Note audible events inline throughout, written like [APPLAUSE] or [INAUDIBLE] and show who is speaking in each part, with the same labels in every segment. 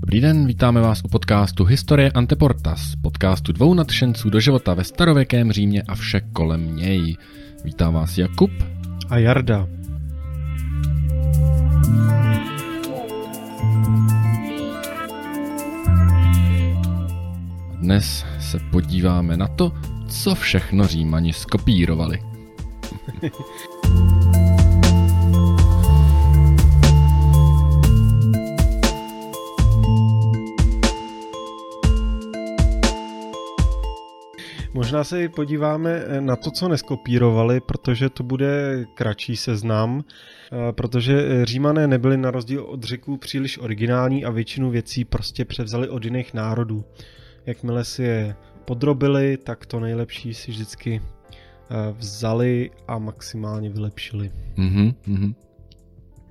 Speaker 1: Dobrý den, vítáme vás u podcastu Historie Anteportas, podcastu dvou nadšenců do života ve starověkém Římě a vše kolem něj. Vítá vás Jakub
Speaker 2: a Jarda.
Speaker 1: Dnes se podíváme na to, co všechno Římani skopírovali. [LAUGHS]
Speaker 2: Možná se podíváme na to, co neskopírovali, protože to bude kratší seznam, eh, protože Římané nebyli na rozdíl od řeků příliš originální a většinu věcí prostě převzali od jiných národů. Jakmile si je podrobili, tak to nejlepší si vždycky eh, vzali a maximálně vylepšili.
Speaker 1: Mm-hmm, mm-hmm.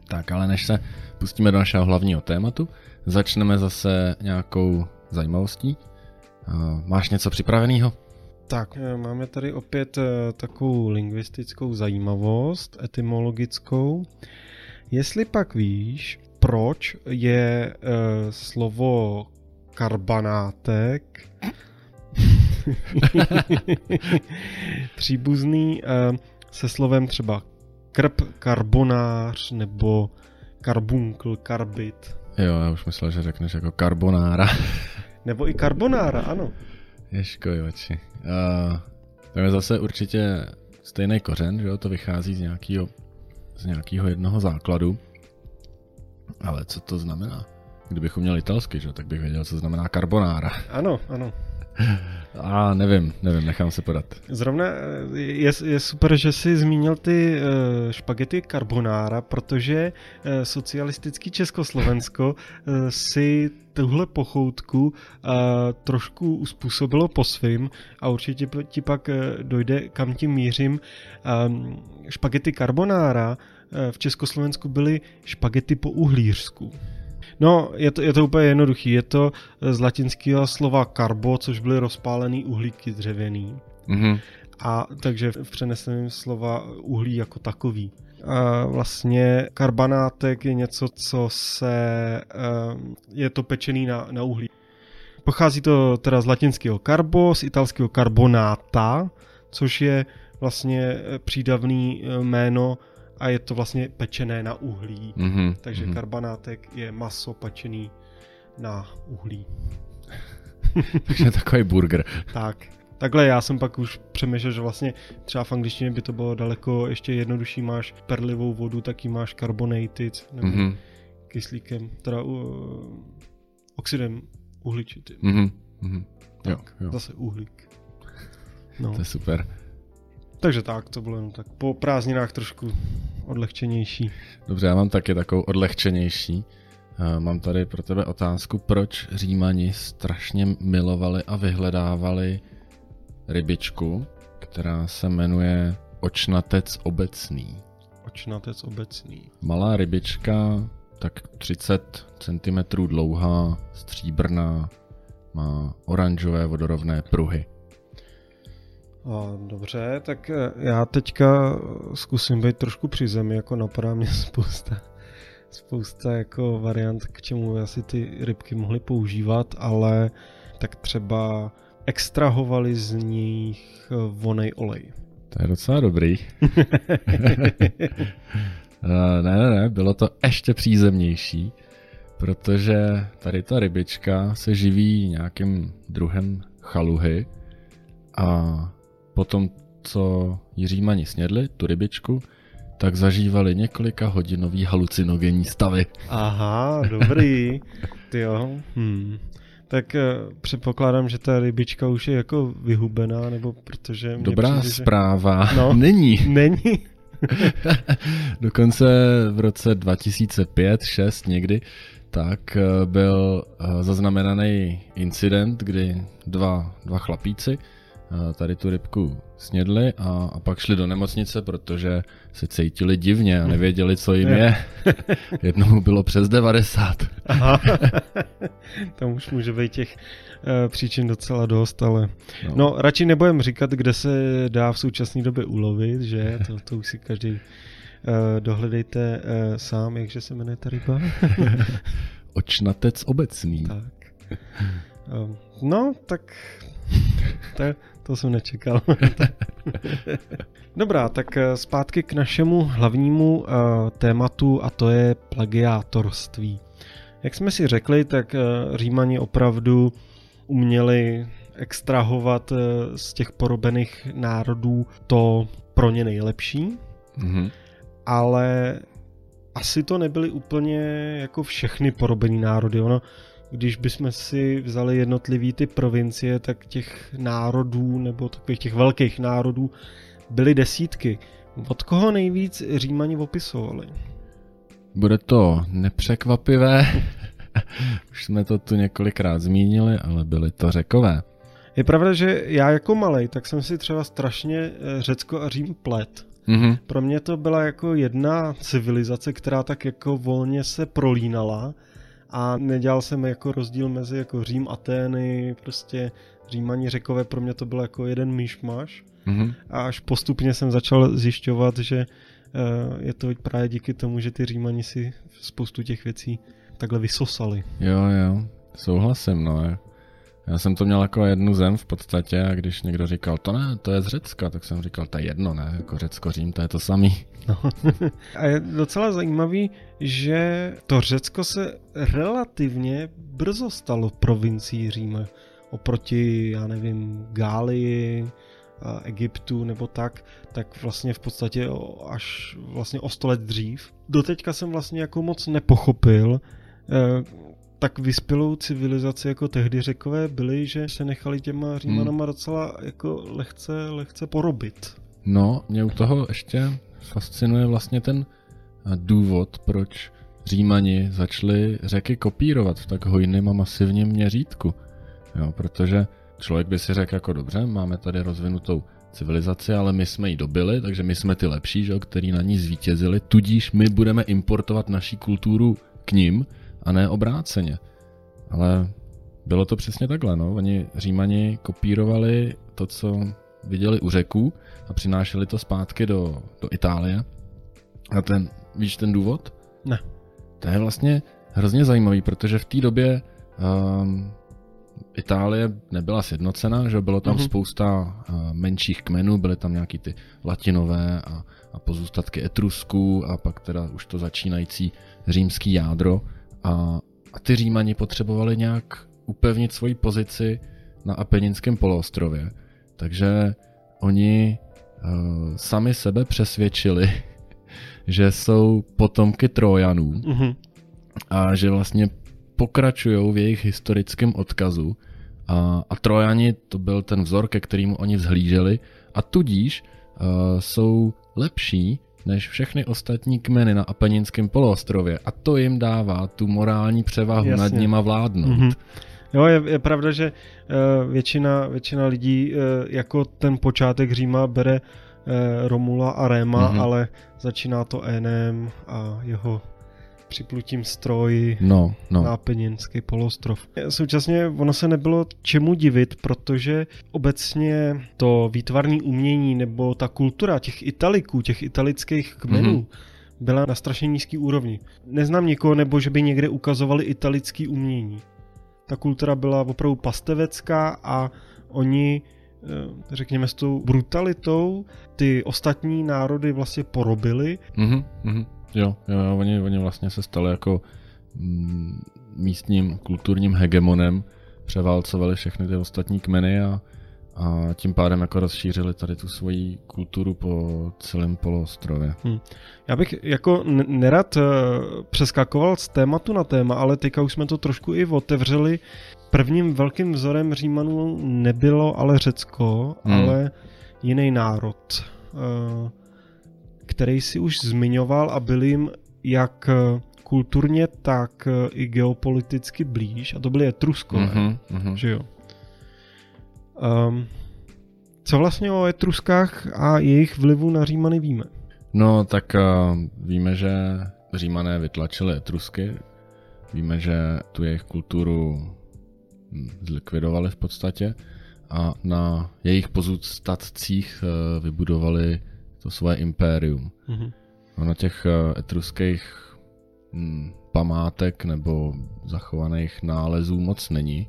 Speaker 1: Tak, ale než se pustíme do našeho hlavního tématu, začneme zase nějakou zajímavostí. Máš něco připraveného?
Speaker 2: Tak, eh, máme tady opět takovou lingvistickou zajímavost, etymologickou. Jestli pak víš, proč je uh, slovo karbanátek [LAUGHS] příbuzný uh, se slovem třeba krb, karbonář nebo karbunkl, karbit.
Speaker 1: Jo, já už myslel, že řekneš jako karbonára.
Speaker 2: nebo i karbonára, ano.
Speaker 1: Ješkojoči. Uh, to je zase určitě stejný kořen, že jo, to vychází z nějakého z nějakého jednoho základu. Ale co to znamená? Kdybychom měli italsky, že? tak bych věděl, co znamená carbonara.
Speaker 2: Ano, ano.
Speaker 1: A nevím, nevím, nechám se podat.
Speaker 2: Zrovna eh, je, je super, že jsi zmínil ty uh, špagety carbonara, protože uh, socialistický Československo [LAUGHS] si tuhle pochoutku trošku uspůsobilo po svým a určitě ti pak dojde, kam tím mířím. Um, špagety carbonara v Československu byly špagety po uhlířsku. No, je to, je to úplně jednoduchý. Je to z latinského slova karbo, což byly rozpálený uhlíky dřevěný. Mm-hmm. A takže v přeneseném slova uhlí jako takový. A vlastně karbanátek je něco, co se... Je to pečený na, na uhlí. Pochází to teda z latinského carbo, z italského carbonata, což je vlastně přídavný e, jméno a je to vlastně pečené na uhlí. Mm-hmm, Takže mm-hmm. karbanátek je maso pečený na uhlí. [LAUGHS]
Speaker 1: Takže takový burger.
Speaker 2: tak. Takhle já jsem pak už přemýšlel, že vlastně třeba v angličtině by to bylo daleko ještě jednodušší. Máš perlivou vodu, taky máš carbonated, nebo mm-hmm. kyslíkem, teda uh, oxidem uhličitým. Mm-hmm. Mm-hmm. Tak, jo, jo. Zase uhlík.
Speaker 1: No. To je super.
Speaker 2: Takže tak, to bylo jenom tak po prázdninách trošku odlehčenější.
Speaker 1: Dobře, já mám taky takovou odlehčenější. Uh, mám tady pro tebe otázku, proč Římani strašně milovali a vyhledávali rybičku, která se jmenuje očnatec obecný.
Speaker 2: Očnatec obecný.
Speaker 1: Malá rybička, tak 30 cm dlouhá, stříbrná, má oranžové vodorovné pruhy.
Speaker 2: Dobře, tak eh, já teďka zkusím být trošku při zemi, jako napadá mě [LAUGHS] spousta, spousta jako variant, k čemu asi ty rybky mohly používat, ale tak třeba extrahovali z nich eh, vonej olej.
Speaker 1: To je docela dobrý. [LAUGHS] Eh, ne, ne, ne, bylo to ještě přízemnější, protože tady ta rybička se živí nějakým druhem chaluhy a Potom, co Jiřímani snědli, tu rybičku, tak zažívali několika hodinový halucinogenní stavy.
Speaker 2: Aha, dobrý. [LAUGHS] Ty jo. Hmm. Tak uh, předpokládám, že ta rybička už je jako vyhubená, nebo protože...
Speaker 1: Dobrá přijde, zpráva.
Speaker 2: Že... No, [LAUGHS]
Speaker 1: není.
Speaker 2: Není. [LAUGHS]
Speaker 1: Dokonce v roce 2005-6 někdy tak eh, byl eh, zaznamenaný incident, kdy dva, dva chlapíci tady tu rybku snědli a, a pak šli do nemocnice, protože se cítili divně a nevěděli, co jim [LAUGHS] je. [LAUGHS] Jednomu bylo přes 90. Aha. [LAUGHS]
Speaker 2: Tam už může být těch uh, příčin docela dost, ale no. no radši nebudem říkat, kde se dá v současné době ulovit, že? To, to už si každý uh, dohledejte uh, sám, jakže se jmenuje ta ryba.
Speaker 1: Očnatec obecný.
Speaker 2: Tak. Um, no, tak to, to jsem nečekal. [LAUGHS] Dobrá, tak eh, zpátky k našemu hlavnímu uh, tématu a to je plagiátorství. Jak jsme si řekli, tak uh, Římani opravdu uměli extrahovat uh, z těch porobených národů to pro ně nejlepší, mm-hmm. ale asi to nebyly úplně jako všechny porobený národy. Ono když bychom si vzali jednotlivý ty provincie, tak těch národů nebo takových těch velkých národů byly desítky. Od koho nejvíc Římani opisovali?
Speaker 1: Bude to nepřekvapivé. [LAUGHS] Už jsme to tu několikrát zmínili, ale byly to řekové.
Speaker 2: Je pravda, že já jako malej, tak jsem si třeba strašně eh, Řecko a Řím plet. Mm-hmm. Pro mě to byla jako jedna civilizace, která tak jako volně se prolínala a nedělal jsem jako rozdíl mezi jako Řím, Atény, prostě Římani, Řekové, pro mě to byl jako jeden myšmaš. Mm-hmm. A až postupně jsem začal zjišťovat, že uh, je to právě díky tomu, že ty Římani si spoustu těch věcí takhle vysosali.
Speaker 1: Jo, jo, souhlasím, no. Já jsem to měl jako jednu zem v podstatě a když někdo říkal, to ne, to je z Řecka, tak jsem říkal, to je jedno, ne, jako Řecko, Řím, to je to samý. No. [LAUGHS]
Speaker 2: a je docela zajímavý, že to Řecko se relativně brzo stalo provincií Říma oproti, já nevím, Gálii, Egyptu nebo tak, tak vlastně v podstatě až vlastně o sto let dřív. Doteďka jsem vlastně jako moc nepochopil, eh, tak vyspělou civilizaci jako tehdy řekové byli, že se nechali těma Římanama hmm. docela jako lehce, lehce porobit.
Speaker 1: No, mě u toho ještě fascinuje vlastně ten důvod, proč Římani začali řeky kopírovat v tak hojném a masivním měřítku. Jo, protože člověk by si řekl jako dobře, máme tady rozvinutou civilizaci, ale my jsme ji dobili, takže my jsme ty lepší, že, který na ní zvítězili, tudíž my budeme importovat naší kulturu k ním, a ne obráceně. Ale bylo to přesně takhle, no. Oni Římani kopírovali to, co viděli u řeků a přinášeli to zpátky do, do Itálie. A ten, víš ten důvod?
Speaker 2: Ne.
Speaker 1: To je vlastně hrozně zajímavý, protože v té době um, Itálie nebyla sjednocena, že bylo tam mm-hmm. spousta uh, menších kmenů, byly tam nějaký ty latinové a, a pozůstatky etrusků a pak teda už to začínající římský jádro. A, a ty Římani potřebovali nějak upevnit svoji pozici na Apeninském poloostrově. Takže oni uh, sami sebe přesvědčili, [LAUGHS] že jsou potomky Trojanů mm-hmm. a že vlastně pokračují v jejich historickém odkazu. A, a Trojani to byl ten vzor, ke kterému oni vzhlíželi a tudíž uh, jsou lepší než všechny ostatní kmeny na Apeninském poloostrově a to jim dává tu morální převahu Jasně. nad nima vládnout. Mm-hmm.
Speaker 2: Jo, je, je pravda, že uh, většina, většina lidí uh, jako ten počátek Říma bere uh, Romula a Réma, mm-hmm. ale začíná to Enem a jeho připlutím stroji
Speaker 1: no, no.
Speaker 2: na Peninský polostrov. Současně ono se nebylo čemu divit, protože obecně to výtvarné umění nebo ta kultura těch Italiků, těch italických kmenů, mm-hmm byla na strašně nízký úrovni. Neznám nikoho, nebo že by někde ukazovali italický umění. Ta kultura byla opravdu pastevecká a oni, eh, řekněme s tou brutalitou, ty ostatní národy vlastně porobili.
Speaker 1: Mm-hmm. Jo, jo oni, oni vlastně se stali jako mm, místním kulturním hegemonem, převálcovali všechny ty ostatní kmeny a, a tím pádem jako rozšířili tady tu svoji kulturu po celém poloostrově. Hmm.
Speaker 2: Já bych jako nerad uh, přeskakoval z tématu na téma, ale teďka už jsme to trošku i otevřeli. Prvním velkým vzorem Římanů nebylo ale Řecko, hmm. ale jiný národ. Uh, který si už zmiňoval a byl jim jak eh, kulturně, tak eh, i geopoliticky blíž a to byly Etruskové, mm-hmm, mm-hmm. že jo. Um, Co vlastně o Etruskách a jejich vlivu na Římany víme?
Speaker 1: No, tak uh, víme, že Římané vytlačili Etrusky, víme, že tu jejich kulturu hm, zlikvidovali v podstatě a na jejich pozůstatcích vybudovali to svoje impérium. Mm-hmm. No, na těch uh, etruských hm, památek nebo zachovaných nálezů moc není.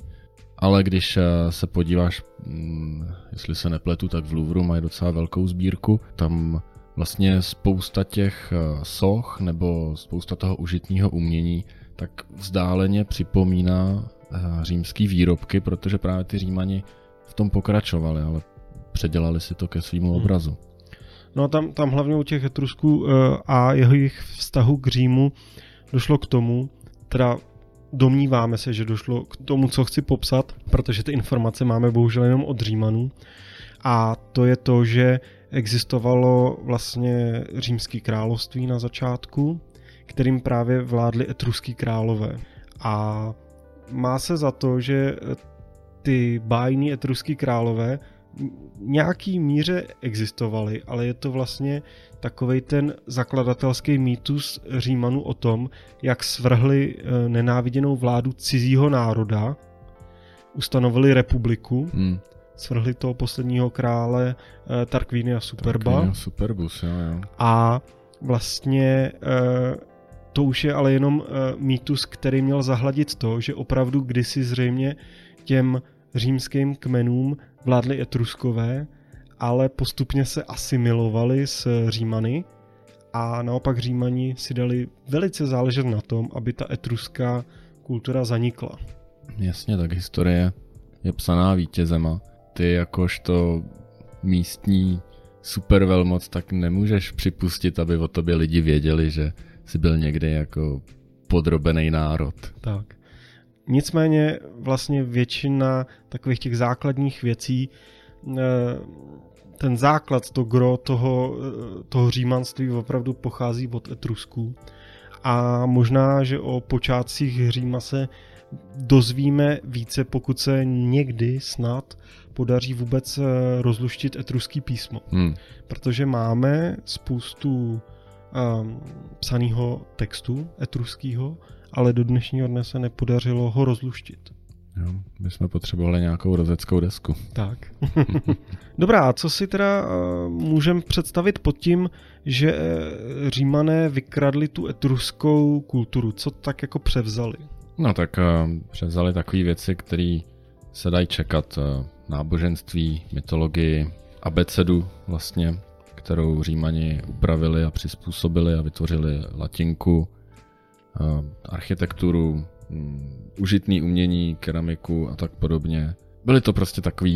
Speaker 1: Ale když se podíváš, hm, jestli se nepletu, tak v Louvru mají docela velkou sbírku. Tam vlastně spousta těch eh, soch nebo spousta toho užitního umění tak vzdáleně připomíná eh, římský výrobky, protože právě ty římani v tom pokračovali, ale předělali si to ke svýmu hmm. obrazu.
Speaker 2: No a tam, tam hlavně u těch Etrusků eh, a jeho jejich vztahu k Římu došlo k tomu, teda domníváme se, že došlo k tomu, co chci popsat, protože ty informace máme bohužel jenom od Římanů, a to je to, že existovalo vlastně římský království na začátku, kterým právě vládli etruský králové. A má se za to, že ty bájní etruský králové nějaký míře existovaly, ale je to vlastně takový ten zakladatelský mýtus Římanů o tom, jak svrhli eh, nenáviděnou vládu cizího národa, ustanovili republiku hmm svrhli toho posledního krále uh, Tarquínia Superba. Tarquínia
Speaker 1: Superbus, jo, jo.
Speaker 2: A vlastně uh, to už je ale jenom mýtus, který měl zahladit to, že opravdu kdysi zřejmě těm římským kmenům vládly etruskové, ale postupně se asimilovali s Římany a naopak Římani si dali velice záležet na tom, aby ta etruská kultura zanikla.
Speaker 1: Jasně, tak historie je psaná vítězema ty jakožto místní supervelmoc, tak nemůžeš připustit, aby o tobě lidi věděli, že jsi byl někde jako podrobený národ.
Speaker 2: Tak. Nicméně vlastně většina takových těch základních věcí, eh, ten základ, to gro toho, eh, toho římanství opravdu pochází od Etrusků. A možná, že o počátcích Říma se dozvíme více, pokud se někdy snad podaří vůbec eh, rozluštit etruský písmo. Hmm. Protože máme spoustu um, psaného textu etruského, ale do dnešního dne se nepodařilo ho rozluštit.
Speaker 1: Jo, my jsme potřebovali nějakou rozeckou desku.
Speaker 2: Tak. [LAUGHS] Dobrá, co si teda uh, můžeme představit pod tím, že uh, římané vykradli tu etruskou kulturu? Co tak jako převzali?
Speaker 1: No tak uh, převzali takové věci, které se dají čekat. Náboženství, mytologii, abecedu vlastně, kterou Římani upravili a přizpůsobili a vytvořili latinku, architekturu, mm, užitný umění, keramiku a tak podobně. Byly to prostě takové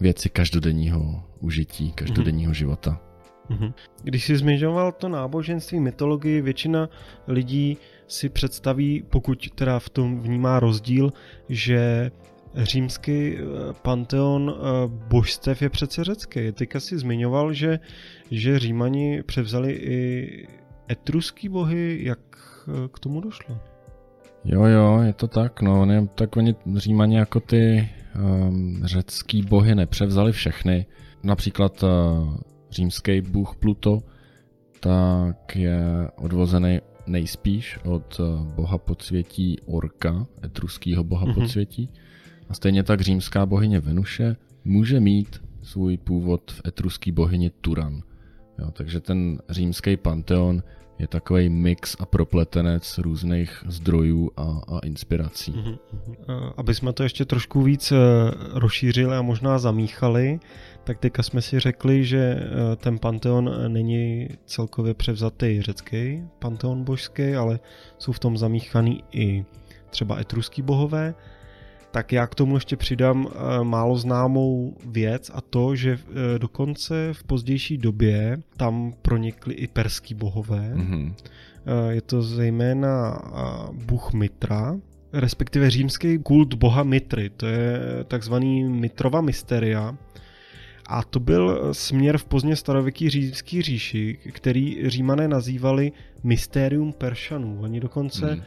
Speaker 1: věci každodenního užití, každodenního mm-hmm. života.
Speaker 2: Mhm. Když jsi zmiňoval to náboženství, mytologii, většina lidí si představí, pokud teda v tom vnímá rozdíl, že římský eh, panteon eh, božstev je přece řecký. Teďka si zmiňoval, že, že římani převzali i etruský bohy, jak eh, k tomu došlo?
Speaker 1: Jo, jo, je to tak, no, ne, tak oni římani jako ty um, řecký bohy nepřevzali všechny. Například uh, římský bůh Pluto, tak je odvozený nejspíš od boha podsvětí Orka, etruského boha mm-hmm. podsvětí. A stejně tak římská bohyně Venuše může mít svůj původ v etruský bohyni Turan. Jo, takže ten římský panteon je takový mix a propletenec různých zdrojů a, a inspirací. Mm-hmm.
Speaker 2: Aby jsme to ještě trošku víc eh, rozšířili a možná zamíchali, tak teďka jsme si řekli, že eh, ten panteon není celkově převzatý řecký panteon božský, ale jsou v tom zamíchaný i třeba etruský bohové tak já k tomu ještě přidám eh, málo známou věc a to, že eh, dokonce v pozdější době tam pronikly i perský bohové. Mm-hmm. Je to zejména bůh Mitra, respektive římský kult boha Mitry, to je takzvaný Mitrova mysteria. A to byl směr v pozdně starověký římský říši, který římané nazývali Mysterium Peršanů. Oni dokonce mm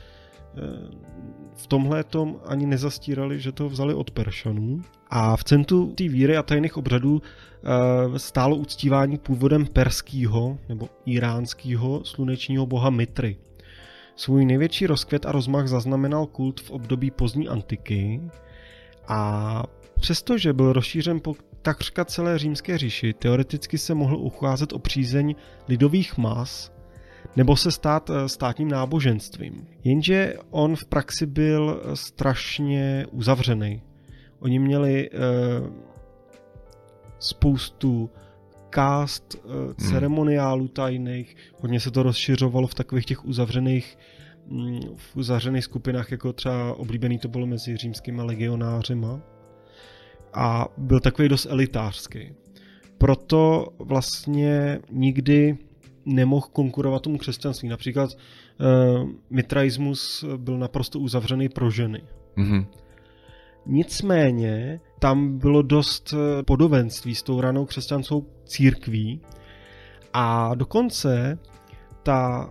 Speaker 2: v tomhle tom ani nezastírali, že to vzali od Peršanů. A v centru té víry a tajných obřadů stálo uctívání původem perského nebo iránského slunečního boha Mitry. Svůj největší rozkvět a rozmach zaznamenal kult v období pozdní antiky a přestože byl rozšířen po takřka celé římské říši, teoreticky se mohl ucházet o přízeň lidových mas nebo se stát eh, státním náboženstvím. Jenže on v praxi byl strašně uzavřený. Oni měli uh, spoustu kást, uh, ceremoniálů tajných, hodně se to rozšiřovalo v takových těch uzavřených mm, v uzavřených skupinách, jako třeba oblíbený to bylo mezi římskými legionářema a byl takový dost elitářský. Proto vlastně nikdy nemohl konkurovat tomu křesťanství. Například uh, mitraismus byl naprosto uzavřený pro ženy. Mm-hmm. Nicméně tam bylo dost eh, podobenství s tou ranou křesťanskou církví a dokonce ta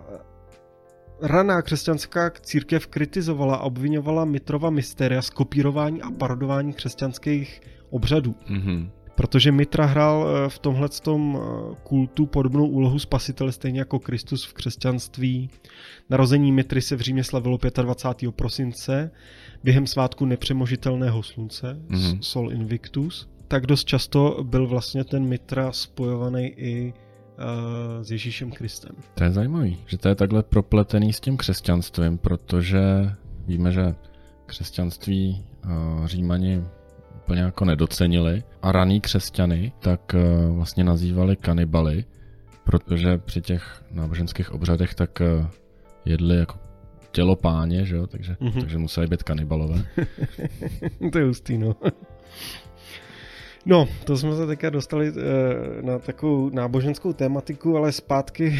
Speaker 2: raná křesťanská církev kritizovala a obvinovala Mitrova mysteria z kopírování a parodování křesťanských obřadů. Mm-hmm. Protože Mitra hrál eh, v tomhle tom eh, kultu podobnou úlohu spasitele stejně jako Kristus v křesťanství. Narození Mitry se v Římě slavilo 25. prosince během svátku nepřemožitelného slunce, mm-hmm. Sol Invictus. Tak dost často byl vlastně ten Mitra spojovaný i uh, s Ježíšem Kristem.
Speaker 1: To je zajímavý, že to je takhle propletený s tím křesťanstvím, protože víme, že křesťanství Římani úplně jako nedocenili a raný křesťany tak uh, vlastně nazývali kanibaly, protože při těch náboženských obřadech tak uh, jedli jako tělo páně, že jo? Takže, mm-hmm. takže museli být kanibalové. [LAUGHS]
Speaker 2: to je hustý, no. No, to jsme se teďka dostali uh, na takovou náboženskou tématiku, ale zpátky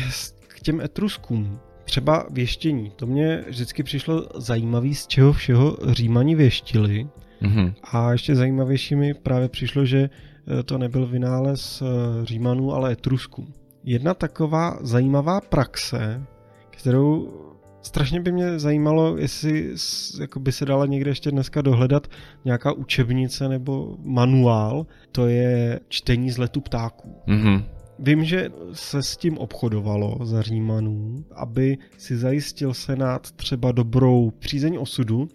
Speaker 2: k těm etruskům. Třeba věštění. To mě vždycky přišlo zajímavý, z čeho všeho římani věštili. Mm-hmm. A ještě zajímavější mi právě přišlo, že eh, to nebyl vynález eh, Římanů, ale Etrusků. Jedna taková zajímavá praxe, kterou strašně by mě zajímalo, jestli jako by se dala někde ještě dneska dohledat nějaká učebnice nebo manuál, to je čtení z letu ptáků. Mm-hmm. Vím, že se s tím obchodovalo za Římanů, aby si zajistil senát třeba dobrou přízeň osudu,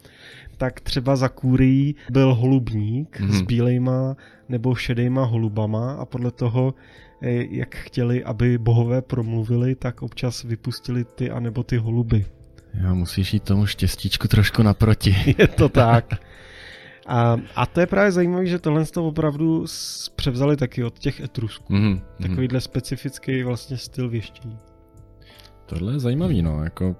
Speaker 2: tak třeba za kůrií byl holubník mm-hmm. s bílejma nebo šedejma holubama a podle toho, eh, jak chtěli, aby bohové promluvili, tak občas vypustili ty anebo ty holuby.
Speaker 1: Jo, musíš jít tomu štěstíčku trošku naproti. [LAUGHS]
Speaker 2: Je to tak. [LAUGHS] A, a to je právě zajímavé, že tohle to opravdu převzali taky od těch etrusků. Mm-hmm. Takovýhle specifický vlastně styl věštění.
Speaker 1: Tohle je zajímavý, no, jako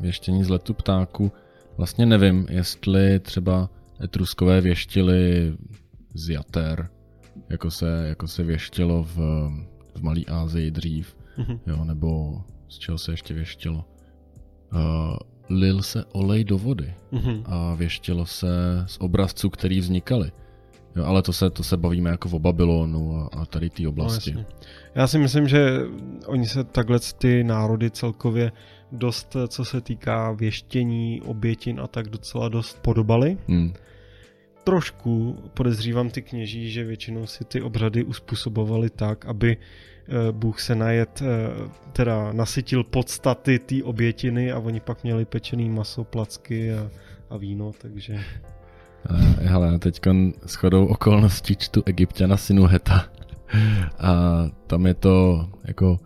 Speaker 1: věštění z letu ptáku. Vlastně nevím, jestli třeba etruskové věštili z jater, jako se, jako se věštilo v, v Malé Ázii dřív, mm-hmm. jo, nebo z čeho se ještě věštilo. Uh, lil se olej do vody mm-hmm. a věštilo se z obrazců, který vznikaly. Jo, ale to se, to se bavíme jako o Babylonu a, a tady té oblasti. No,
Speaker 2: Já si myslím, že oni se takhle ty národy celkově dost, co se týká věštění, obětin a tak docela dost podobali. Hmm. Trošku podezřívám ty kněží, že většinou si ty obřady uspůsobovali tak, aby eh, Bůh se najet, eh, teda nasytil podstaty té obětiny a oni pak měli pečený maso, placky a, a víno, takže...
Speaker 1: Uh, hele, teď s chodou okolností čtu Egyptiana Sinuheta a tam je to jako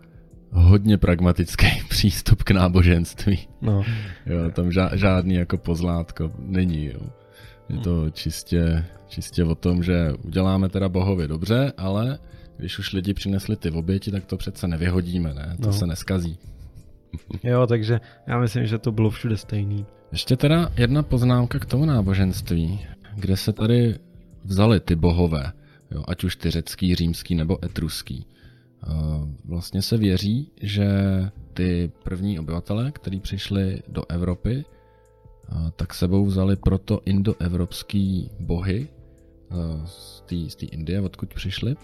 Speaker 1: hodně pragmatický [LAUGHS] přístup k náboženství. No. Jo, tam ža- žádný jako pozlátko není. Jo. Je to čistě, čistě o tom, že uděláme teda bohově dobře, ale když už lidi přinesli ty oběti, tak to přece nevyhodíme, ne? To no. se neskazí.
Speaker 2: Jo, takže já myslím, že to bylo všude stejný.
Speaker 1: Ještě teda jedna poznámka k tomu náboženství, kde se tady vzali ty bohové, jo, ať už ty řecký, římský nebo etruský. Vlastně se věří, že ty první obyvatele, kteří přišli do Evropy, tak sebou vzali proto indoevropský bohy z té Indie, odkud přišli.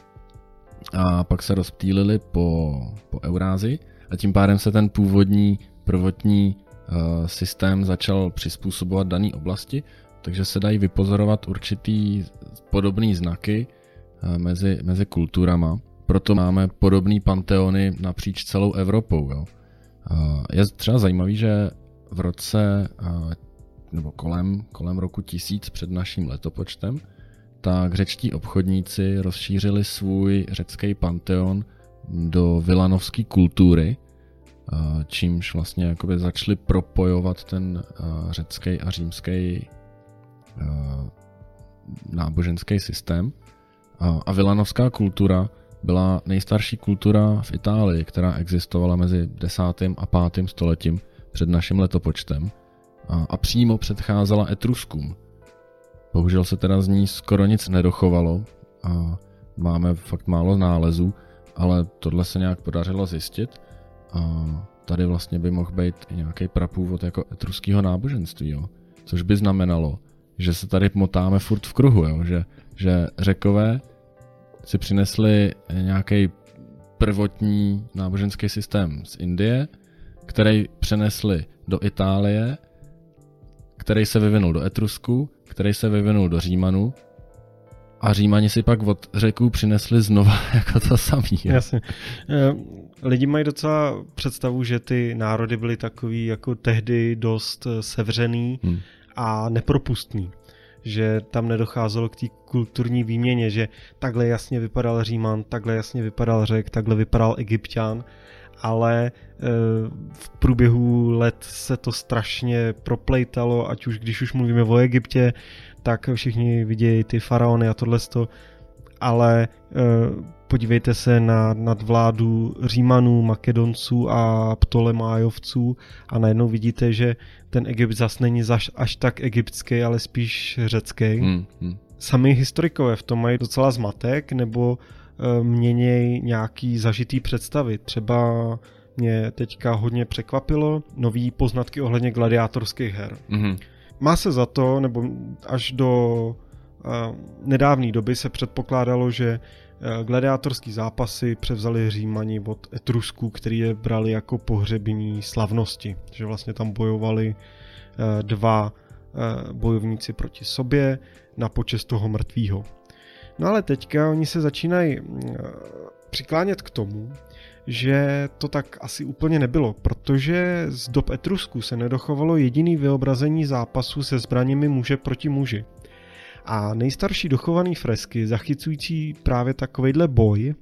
Speaker 1: A pak se rozptýlili po, po Eurázi a tím pádem se ten původní prvotní systém začal přizpůsobovat dané oblasti, takže se dají vypozorovat určitý podobný znaky mezi, mezi kulturama. Proto máme podobné panteony napříč celou Evropou. Jo. Je třeba zajímavý, že v roce nebo kolem, kolem roku 1000 před naším letopočtem, tak řečtí obchodníci rozšířili svůj řecký panteon do vilanovské kultury, čímž vlastně jakoby začali propojovat ten řecký a římský náboženský systém. A vilanovská kultura byla nejstarší kultura v Itálii, která existovala mezi 10. a 5. stoletím před naším letopočtem a, a přímo předcházela Etruskům. Bohužel se teda z ní skoro nic nedochovalo a máme fakt málo nálezů, ale tohle se nějak podařilo zjistit a tady vlastně by mohl být i nějaký prapůvod jako etruského náboženství, jo? což by znamenalo, že se tady motáme furt v kruhu, jo? Že, že řekové si přinesli nějaký prvotní náboženský systém z Indie, který přenesli do Itálie, který se vyvinul do Etrusku, který se vyvinul do Římanu a Římani si pak od řeků přinesli znova [LAUGHS] jako to samý.
Speaker 2: Jasně. Eh, lidi mají docela představu, že ty národy byly takový jako tehdy dost eh, sevřený hmm. a nepropustný že tam nedocházelo k té kulturní výměně, že takhle jasně vypadal Říman, takhle jasně vypadal Řek, takhle vypadal Egyptian, ale e, v průběhu let se to strašně proplejtalo, ať už když už mluvíme o Egyptě, tak všichni vidějí ty faraony a tohle ale e, podívejte se na nadvládu Římanů, Makedonců a Ptolemájovců a najednou vidíte, že ten Egypt zas není zaš, až tak egyptský, ale spíš řecký. Hmm, hmm. Sami historikové v tom mají docela zmatek, nebo e, měněj nějaký zažitý představy. Třeba mě teďka hodně překvapilo nový poznatky ohledně gladiátorských her. Hmm. Má se za to, nebo až do uh, nedávné doby se předpokládalo, že Eh, gladiátorský zápasy převzali Římani od Etrusků, který je brali jako pohřební slavnosti. Že vlastně tam bojovali eh, dva eh, bojovníci proti sobě na počest toho mrtvýho. No ale teďka oni se začínají přiklánět k tomu, že to tak asi úplně nebylo, protože z dob Etrusků se nedochovalo jediný vyobrazení zápasu se zbraněmi muže proti muži. A nejstarší dochovaný fresky zachycující právě takovejhle boj,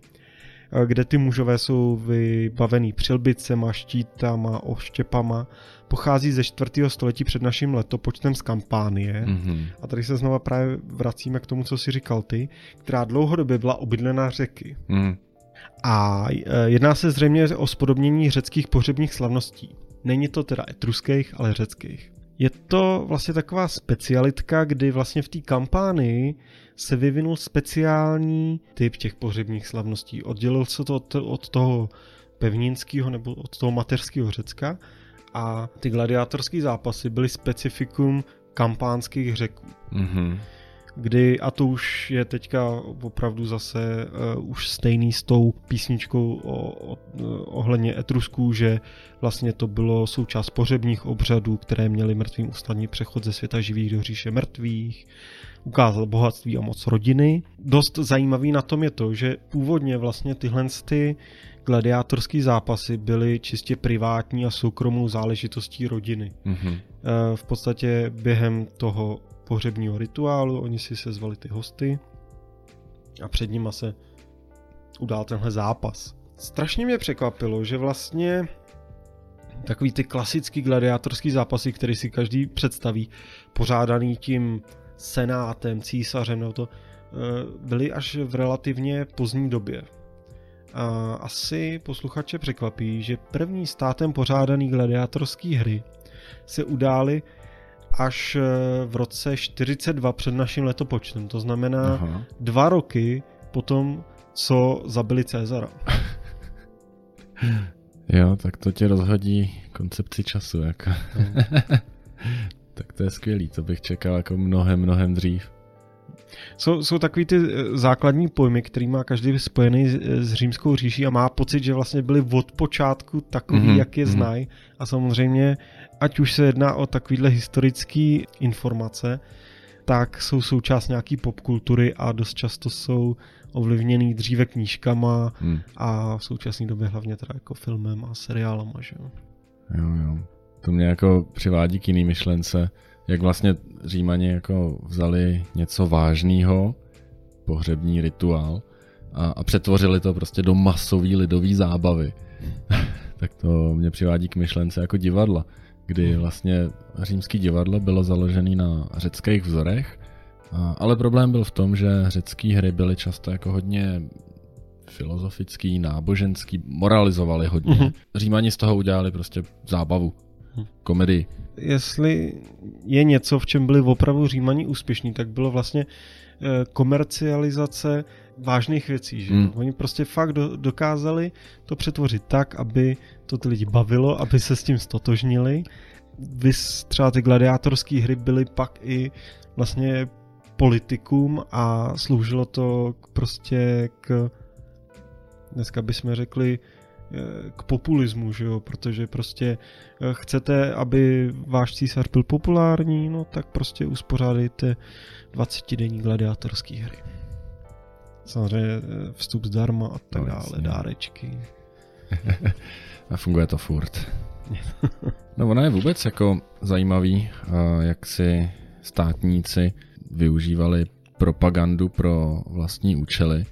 Speaker 2: eh, kde ty mužové jsou vybavený přilbicema, štítama, oštěpama, pochází ze 4. století před naším letopočtem z kampánie. Mm-hmm. A tady se znova právě vracíme k tomu, co si říkal ty, která dlouhodobě byla obydlená řeky. Mm. A eh, jedná se zřejmě o spodobnění řeckých pohřebních slavností. Není to teda etruských, ale řeckých. Je to vlastně taková specialitka, kdy vlastně v té kampánii se vyvinul speciální typ těch pohřebních slavností. Oddělil se to od, od toho pevninského nebo od toho mateřského Řecka a ty gladiátorské zápasy byly specifikum kampánských řeků. Mm-hmm kdy, a to už je teďka opravdu zase uh, už stejný s tou písničkou o, o, ohledně Etrusků, že vlastně to bylo součást pořebních obřadů, které měly mrtvým usnadnit přechod ze světa živých do říše mrtvých, ukázal bohatství a moc rodiny. Dost zajímavý na tom je to, že původně vlastně tyhle ty gladiátorské zápasy byly čistě privátní a soukromou záležitostí rodiny. Mm-hmm. V podstatě během toho pohřebního rituálu, oni si sezvali ty hosty a před nima se udál tenhle zápas. Strašně mě překvapilo, že vlastně takový ty klasický gladiátorský zápasy, který si každý představí, pořádaný tím senátem, císařem, no to eh, byly až v relativně pozdní době. A asi posluchače překvapí, že první státem pořádaný gladiátorský hry se udály až eh, v roce 42 před naším letopočtem. To znamená Aha. dva roky potom, co zabili Cezara. [LAUGHS]
Speaker 1: jo, tak to tě rozhodí koncepci času. Jako. No. [LAUGHS] tak to je skvělý, to bych čekal jako mnohem, mnohem dřív.
Speaker 2: Jsou, jsou takový ty eh, základní pojmy, který má každý spojený s, eh, s římskou říší a má pocit, že vlastně byli od počátku takový, mm-hmm. jak je mhm. znají. A samozřejmě, ať už se jedná o takovýhle historický informace, tak jsou součást nějaký popkultury a dost často jsou ovlivněný dříve knížkama hmm. a v současné době hlavně teda jako filmem a seriálama, že jo.
Speaker 1: Jo, jo. To mě jako přivádí k jiný myšlence, jak vlastně Římani jako vzali něco vážného, pohřební rituál, a, a přetvořili to prostě do masový lidový zábavy. [LAUGHS] tak to mě přivádí k myšlence jako divadla, kdy vlastně římský divadlo bylo založené na řeckých vzorech, ale problém byl v tom, že řecké hry byly často jako hodně filozofický, náboženský, moralizovali hodně. Mm-hmm. Římani z toho udělali prostě zábavu, mhm. komedii
Speaker 2: jestli je něco, v čem byli opravdu Římani úspěšní, tak bylo vlastně eh, komercializace vážných věcí. Že? Hmm. Oni prostě fakt do, dokázali to přetvořit tak, aby to ty lidi bavilo, aby se s tím stotožnili. Vy třeba ty gladiátorské hry byly pak i vlastně politikům a sloužilo to prostě k dneska bychom řekli k populismu, že jo, protože prostě eh, chcete, aby váš císař byl populární, no tak prostě uspořádejte 20 denní gladiátorské hry. Samozřejmě eh, vstup zdarma a tak no, dále, jasně. dárečky. [LAUGHS]
Speaker 1: a funguje to furt. no ono je vůbec jako zajímavý, eh, jak si státníci využívali propagandu pro vlastní účely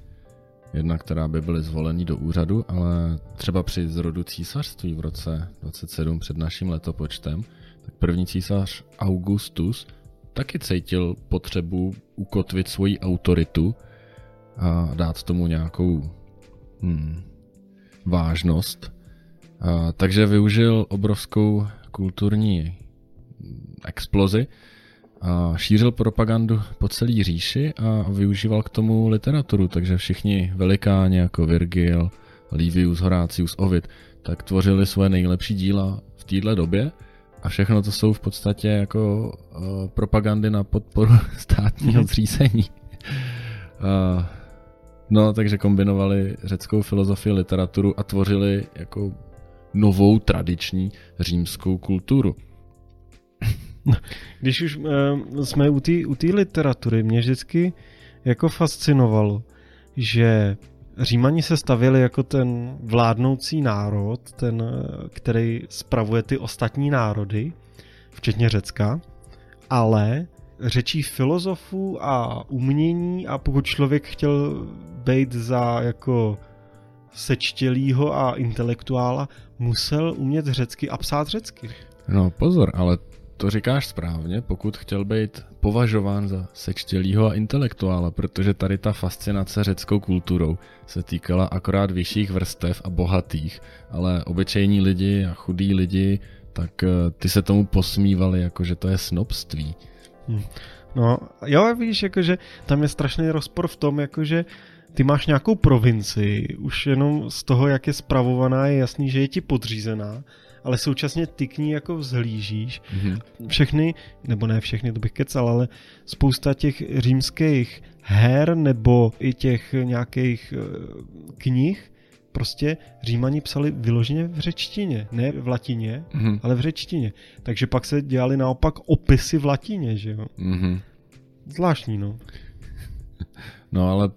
Speaker 1: jedna, která by byly zvolení do úřadu, ale třeba při zrodu císařství v roce 27 před naším letopočtem, tak první císař Augustus taky cítil potřebu ukotvit svoji autoritu a dát tomu nějakou hmm, vážnost. A, takže využil obrovskou kulturní explozi a šířil propagandu po celé říši a využíval k tomu literaturu, takže všichni velikáni jako Virgil, Livius, Horatius, Ovid, tak tvořili svoje nejlepší díla v téhle době a všechno to jsou v podstatě jako uh, propagandy na podporu [LAUGHS] státního mhm. zřízení. uh, no, takže kombinovali řeckou filozofii, literaturu a tvořili jako novou tradiční římskou kulturu.
Speaker 2: Když už uh, jsme u té u literatury, mě vždycky jako fascinovalo, že Římani se stavěli jako ten vládnoucí národ, ten, eh, který spravuje ty ostatní národy, včetně Řecka, ale řečí filozofů a umění a pokud člověk chtěl být za jako sečtělýho a intelektuála, musel umět řecky a psát řecky.
Speaker 1: No pozor, ale to říkáš správně, pokud chtěl být považován za sečtělýho a intelektuála, protože tady ta fascinace řeckou kulturou se týkala akorát vyšších vrstev a bohatých, ale obyčejní lidi a chudí lidi, tak eh, ty se tomu posmívali, jako že to je snobství.
Speaker 2: Hmm. No, jo, víš, jakože tam je strašný rozpor v tom, jakože ty máš nějakou provinci, už jenom z toho, jak je spravovaná, je jasný, že je ti podřízená ale současně ty k ní jako vzhlížíš. Mm-hmm. Všechny, nebo ne všechny, to bych kecal, ale spousta těch římských her nebo i těch nějakých uh, knih, prostě Římani psali vyloženě v řečtině, ne v latině, mm-hmm. ale v řečtině. Takže pak se dělali naopak opisy v latině, že jo. Mm-hmm. Zvláštní, no. [LAUGHS]
Speaker 1: No ale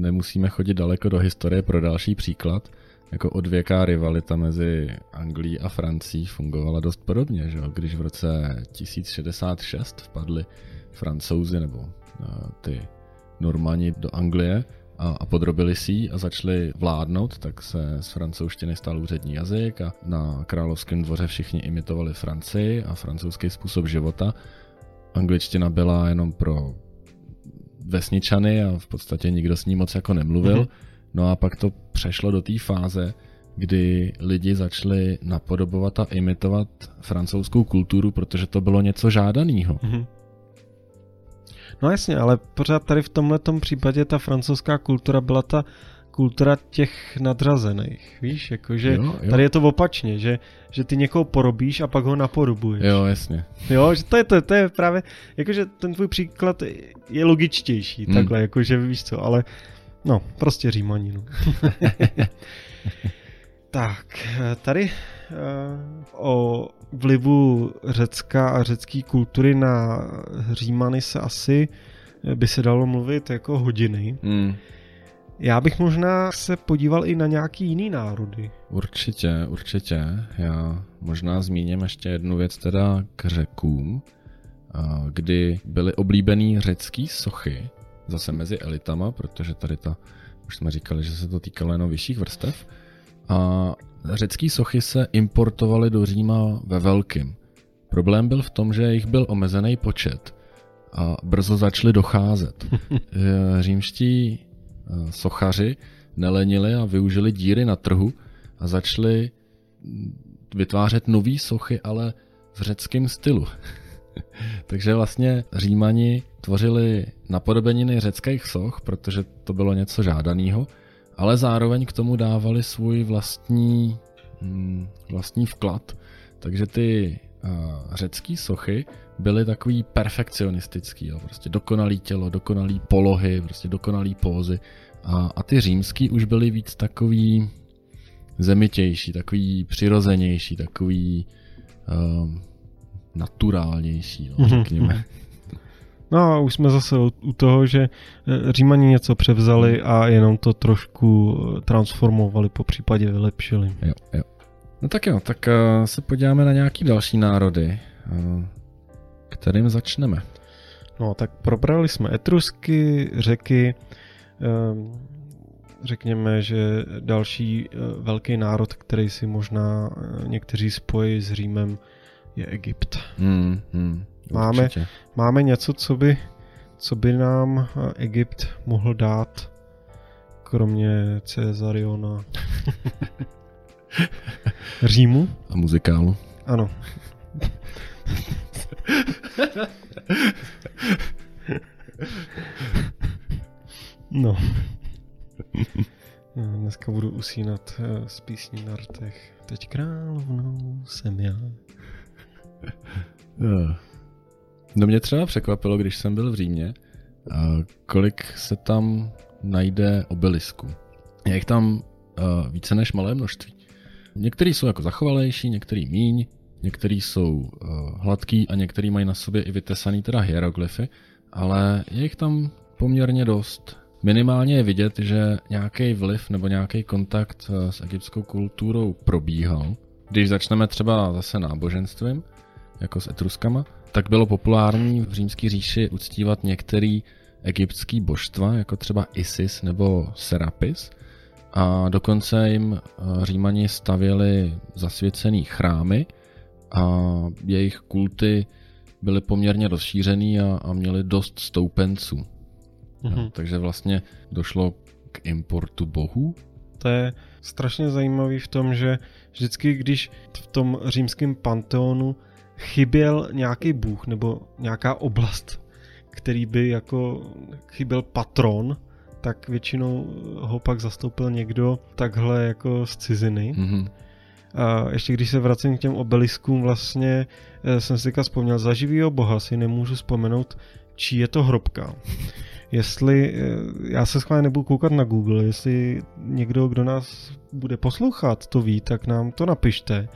Speaker 1: nemusíme chodit daleko do historie pro další příklad jako odvěká rivalita mezi Anglií a Francií fungovala dost podobně, že? když v roce 1066 vpadli francouzi nebo uh, ty Normani do Anglie a, a podrobili si ji a začali vládnout, tak se z francouzštiny stal úřední jazyk a na královském dvoře všichni imitovali Francii a francouzský způsob života. Angličtina byla jenom pro vesničany a v podstatě nikdo s ní moc jako nemluvil. Mm-hmm No a pak to přešlo do té fáze, kdy lidi začali napodobovat a imitovat francouzskou kulturu, protože to bylo něco žádaného. Mm-hmm.
Speaker 2: No jasně, ale pořád tady v tomhle případě ta francouzská kultura byla ta kultura těch nadřazených, víš, jakože
Speaker 1: Jo, jo.
Speaker 2: tady je to opačně, že, že ty někoho porobíš a pak ho napodobuješ.
Speaker 1: Jo, jasně.
Speaker 2: Jo, že to je, to, to je právě, jakože ten tvůj příklad je logičtější,
Speaker 1: Hmm.
Speaker 2: takhle, jakože víš co, ale no, prostě římani, no. [LAUGHS] [LAUGHS] tak, tady eh, o vlivu Řecka a řecké kultury na Římany se asi by se dalo mluvit jako hodiny.
Speaker 1: Hmm.
Speaker 2: Já bych možná se podíval i na nějaký jiný národy.
Speaker 1: Určitě, určitě. Já možná zmíním ještě jednu věc teda k řekům, kdy byly oblíbený řecký sochy, zase mezi elitama, protože tady ta, už jsme říkali, že se to týkalo jenom vyšších vrstev, a řecký sochy se importovaly do Říma ve velkým. Problém byl v tom, že jich byl omezený počet a brzo začaly docházet. [LAUGHS] Eh, Římští eh, sochaři nelenili a využili díry na trhu a začali mm, vytvářet nové sochy, ale v řeckém stylu. [LAUGHS] Takže vlastně Římani tvořili napodobeniny řeckých soch, protože to bylo něco žádaného, ale zároveň k tomu dávali svůj vlastní, mm, vlastní vklad. Takže ty uh, řecký sochy byly takový perfekcionistický, jo, prostě dokonalý tělo, dokonalý polohy, prostě dokonalý pózy. A, a ty římský už byly víc takový zemitější, takový přirozenější, takový um, naturálnější, no,
Speaker 2: Mhm,
Speaker 1: řekněme.
Speaker 2: No a už jsme zase u, toho, že eh, Římani něco převzali a jenom to trošku eh, transformovali, po případě vylepšili.
Speaker 1: Jo, jo. No tak jo, tak uh, se podíváme na nějaký další národy, kterým začneme.
Speaker 2: No tak probrali jsme Etrusky, řeky, řekněme, že další eh, velký národ, který si možná eh, někteří spojí s Římem, je Egypt.
Speaker 1: Hmm, hmm,
Speaker 2: Máme-
Speaker 1: určitě.
Speaker 2: Máme něco, co by, co by nám eh, Egypt mohl dát, kromě Cezariona [LAUGHS] Římu?
Speaker 1: A muzikálu.
Speaker 2: Ano. No. No, Dneska budu usínat eh, z písní na rtech. Teď královnou jsem já.
Speaker 1: No mě třeba překvapilo, když jsem byl v Římě, kolik se tam najde obelisků. Je jich tam více než malé množství. Některý jsou jako zachovalejší, některý míň, některý jsou hladký a některý mají na sobě i vytesaný teda hieroglyfy, ale je jich tam poměrně dost. Minimálně je vidět, že nějaký vliv nebo nějaký kontakt s egyptskou kulturou probíhal. Když začneme třeba zase náboženstvím, jako s Etruskama, tak bylo populární v římské říši uctívat některý egyptský božstva, jako třeba Isis nebo Serapis. A dokonce jim eh, římani stavěli zasvěcený chrámy a jejich kulty byly poměrně rozšířený a, a měli dost stoupenců.
Speaker 2: Mhm.
Speaker 1: Jo, takže vlastně došlo k importu bohů.
Speaker 2: To je strašně zajímavý v tom, že vždycky, když v tom římském panteonu chyběl nějaký bůh nebo nějaká oblast, který by jako chyběl patron, tak většinou ho pak zastoupil někdo takhle jako z ciziny.
Speaker 1: Mhm.
Speaker 2: A ještě když se vracím k těm obeliskům, vlastně eh, jsem si teďka vzpomněl, za živýho boha si nemůžu vzpomenout, čí je to hrobka. Jestli, eh, já se schválně nebudu koukat na Google, jestli někdo, kdo nás bude poslouchat, to ví, tak nám to napište.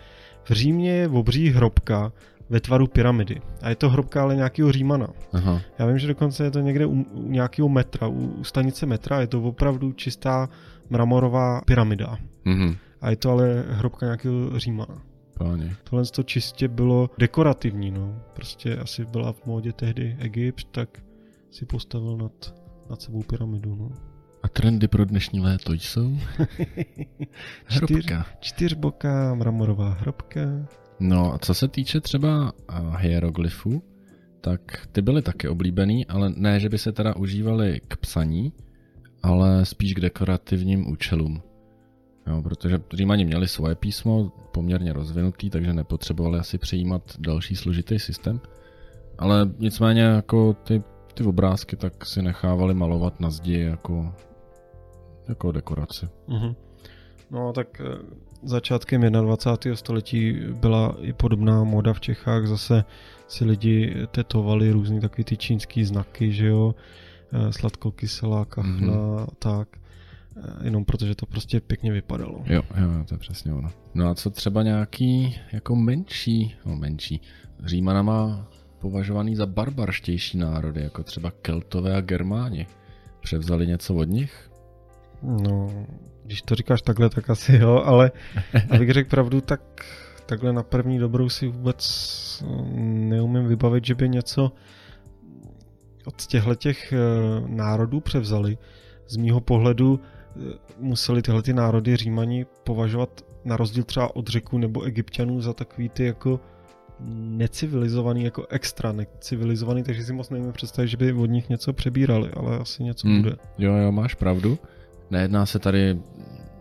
Speaker 2: V Římě je obří hrobka ve tvaru pyramidy. A je to hrobka ale nějakého Římana.
Speaker 1: Aha.
Speaker 2: Já vím, že dokonce je to někde u, u nějakého metra, u, u stanice metra, je to opravdu čistá mramorová pyramida.
Speaker 1: Mhm.
Speaker 2: A je to ale hrobka nějakého Římana.
Speaker 1: Páni.
Speaker 2: Tohle to čistě bylo dekorativní, no. Prostě asi byla v módě tehdy Egypt, tak si postavil nad, nad sebou pyramidu, no.
Speaker 1: A trendy pro dnešní léto jsou? [LAUGHS]
Speaker 2: Čtyř,
Speaker 1: Hrobka.
Speaker 2: čtyřboká mramorová hrobka.
Speaker 1: No a co se týče třeba uh, hieroglyfů, tak ty byly taky oblíbený, ale ne, že by se teda užívaly k psaní, ale spíš k dekorativním účelům. Jo, protože Římani měli svoje písmo poměrně rozvinutý, takže nepotřebovali asi přijímat další složitý systém. Ale nicméně jako ty, ty obrázky tak si nechávali malovat na zdi jako jako dekoraci.
Speaker 2: Mhm. No tak eh, začátkem 21. století byla i podobná moda v Čechách, zase si lidi tetovali různý takový ty čínský znaky, že jo, eh, sladkokyselá kachna, mm-hmm. tak, eh, jenom protože to prostě pěkně vypadalo.
Speaker 1: Jo, jo, to je přesně ono. No a co třeba nějaký jako menší, no menší, Římanama považovaný za barbarštější národy, jako třeba Keltové a Germáni. Převzali něco od nich?
Speaker 2: No, když to říkáš takhle, tak asi jo, ale abych řekl pravdu, tak takhle na první dobrou si vůbec neumím vybavit, že by něco od těchto těch eh, národů převzali. Z mýho pohledu eh, museli tyhle ty národy Římani považovat na rozdíl třeba od řeků nebo egyptianů za takový ty jako necivilizovaný, jako extra necivilizovaný, takže si moc nevím představit, že by od nich něco přebírali, ale asi něco hmm. bude.
Speaker 1: Jo, jo, máš pravdu. Nejedná se tady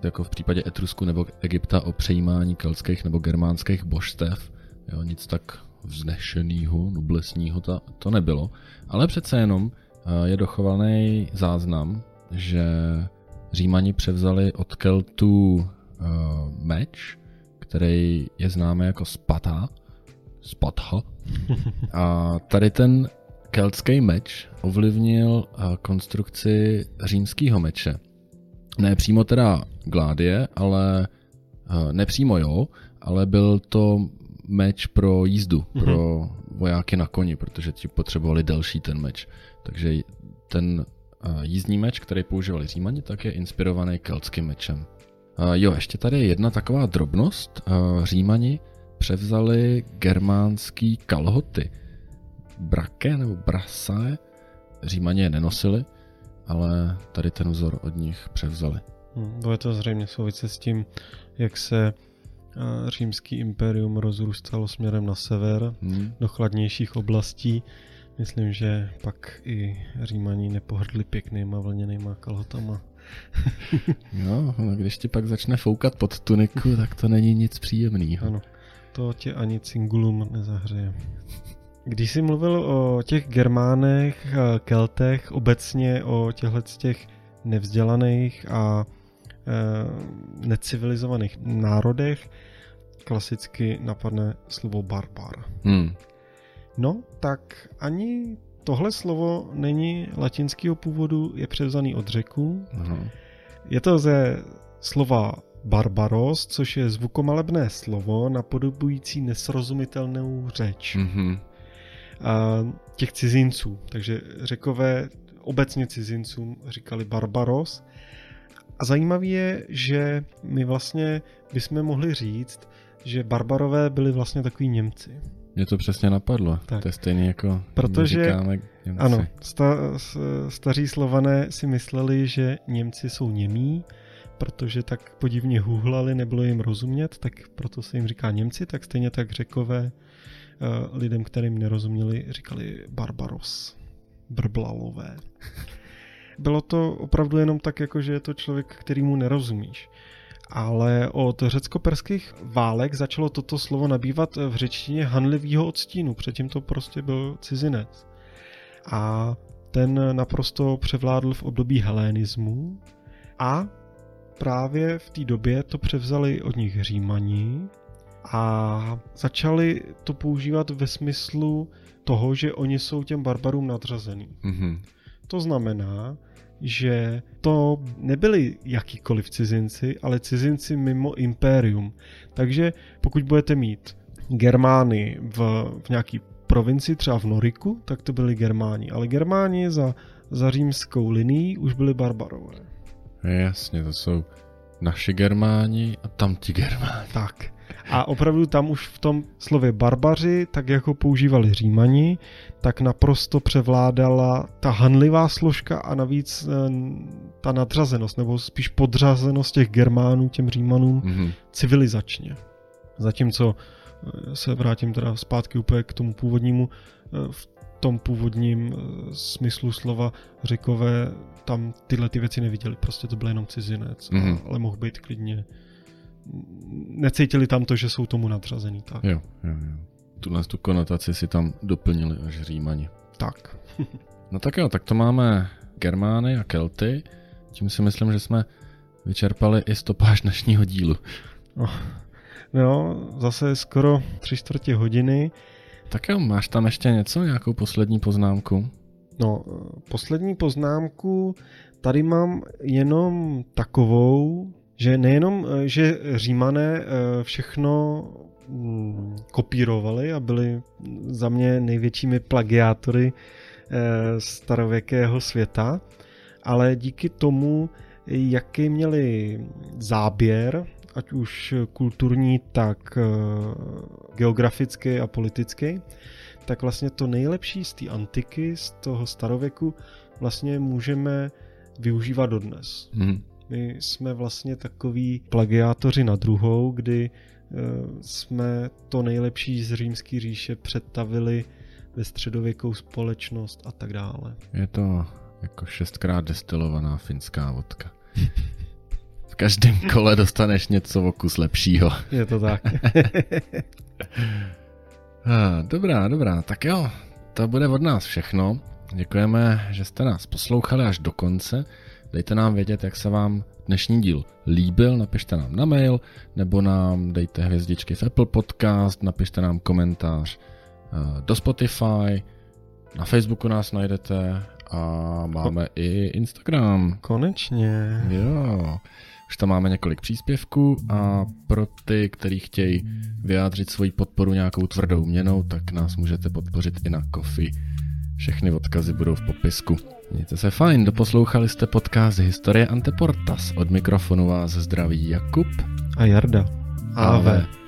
Speaker 1: jako v případě Etrusku nebo Egypta o přejímání keltských nebo germánských božstev. Jo, nic tak vznešenýho, noblesního to, to nebylo. Ale přece jenom eh, je dochovaný záznam, že Římani převzali od Keltů uh, meč, který je známý jako spata, spatha. [LAUGHS] A tady ten keltský meč ovlivnil eh, konstrukci římského meče. Ne přímo teda gládie, ale uh, nepřímo jo, ale byl to meč pro jízdu, mm-hmm. pro vojáky na koni, protože ti potřebovali delší ten meč. Takže ten uh, jízdní meč, který používali Římani, tak je inspirovaný keltským mečem. Uh, jo, ještě tady je jedna taková drobnost. Římani převzali germánský kalhoty. Brake nebo brasae, Římani je nenosili, ale tady ten vzor od nich převzali.
Speaker 2: Hmm, bude to zřejmě souviset s tím, jak se římský imperium rozrůstalo směrem na sever, hmm. do chladnějších oblastí. Myslím, že pak i Římaní nepohrdli pěknýma vlněnýma kalhotama. [LAUGHS]
Speaker 1: no, no, když ti pak začne foukat pod tuniku, tak to není nic příjemného.
Speaker 2: Ano, to tě ani cingulum nezahřeje. Když jsi mluvil o těch Germánech, Keltech, obecně o těchto těch nevzdělaných a e, necivilizovaných národech, klasicky napadne slovo barbar. Hmm. No, tak ani tohle slovo není latinského původu, je převzaný od řeku. Aha. Je to ze slova barbaros, což je zvukomalebné slovo napodobující nesrozumitelnou řeč. Mm-hmm těch cizinců. Takže řekové obecně cizincům říkali barbaros. A zajímavé je, že my vlastně bychom mohli říct, že barbarové byli vlastně takový Němci.
Speaker 1: Mě to přesně napadlo. Tak. To je stejně jako
Speaker 2: Protože,
Speaker 1: říkáme Němci.
Speaker 2: Ano, sta, staří slované si mysleli, že Němci jsou němí, protože tak podivně hůhlali, nebylo jim rozumět, tak proto se jim říká Němci, tak stejně tak řekové lidem, kterým nerozuměli, říkali barbaros, brblalové. Bylo to opravdu jenom tak, jako že je to člověk, kterýmu nerozumíš. Ale od řecko-perských válek začalo toto slovo nabývat v řečtině hanlivýho odstínu, předtím to prostě byl cizinec. A ten naprosto převládl v období helénismu a právě v té době to převzali od nich římani a začali to používat ve smyslu toho, že oni jsou těm barbarům nadřazený. Mm-hmm. To znamená, že to nebyli jakýkoliv cizinci, ale cizinci mimo impérium. Takže pokud budete mít Germány v, v nějaký provincii, třeba v Noriku, tak to byli Germáni. Ale Germáni za, za římskou linií už byli barbarové.
Speaker 1: Jasně, to jsou naši Germáni a tam ti Germáni.
Speaker 2: Tak. A opravdu tam už v tom slově barbaři, tak jako používali římani, tak naprosto převládala ta hanlivá složka a navíc eh, ta nadřazenost, nebo spíš podřazenost těch Germánů těm římanům mm-hmm. civilizačně. Zatímco eh, se vrátím teda zpátky úplně k tomu původnímu, eh, v tom původním smyslu slova řekové tam tyhle ty věci neviděli, prostě to byl jenom cizinec, mm-hmm. ale mohl být klidně necítili tam to, že jsou tomu nadřazený. Tak.
Speaker 1: Jo, jo, jo. Tuhle tu konotaci si tam doplnili až Římani.
Speaker 2: Tak.
Speaker 1: no tak jo, tak to máme Germány a Kelty. tím si myslím, že jsme vyčerpali i stopáž dnešního dílu.
Speaker 2: Oh, no, zase skoro tři čtvrtě hodiny.
Speaker 1: Tak jo, máš tam ještě něco, nějakou poslední poznámku?
Speaker 2: No, poslední poznámku tady mám jenom takovou, že nejenom, že římané eh, všechno mm, kopírovali a byli za mě největšími plagiátory eh, starověkého světa, ale díky tomu, jaký měli záběr, ať už kulturní, tak eh, geografický a politický, tak vlastně to nejlepší z té antiky, z toho starověku, vlastně můžeme využívat dodnes. Mm. My jsme vlastně takový plagiátoři na druhou, kdy uh, jsme to nejlepší z římské říše představili ve středověkou společnost a tak dále.
Speaker 1: Je to jako šestkrát destilovaná finská vodka. [LAUGHS] V každém kole dostaneš něco o kus lepšího. [LAUGHS]
Speaker 2: Je to tak. [LAUGHS]
Speaker 1: dobrá, dobrá. Tak jo, to bude od nás všechno. Děkujeme, že jste nás poslouchali až do konce. Dejte nám vědět, jak se vám dnešní díl líbil, napište nám na mail, nebo nám dejte hvězdičky v Apple Podcast, napište nám komentář eh, do Spotify, na Facebooku nás najdete a máme i Instagram.
Speaker 2: Konečně.
Speaker 1: Jo. Už tam máme několik příspěvků a pro ty, kteří chtějí vyjádřit svoji podporu nějakou tvrdou měnou, tak nás můžete podpořit i na Kofi. Všechny odkazy budou v popisku. Mějte se fajn, doposlouchali jste podcast Historie Anteportas. Od mikrofonu vás zdraví Jakub
Speaker 2: a Jarda.
Speaker 1: Ave. Ave.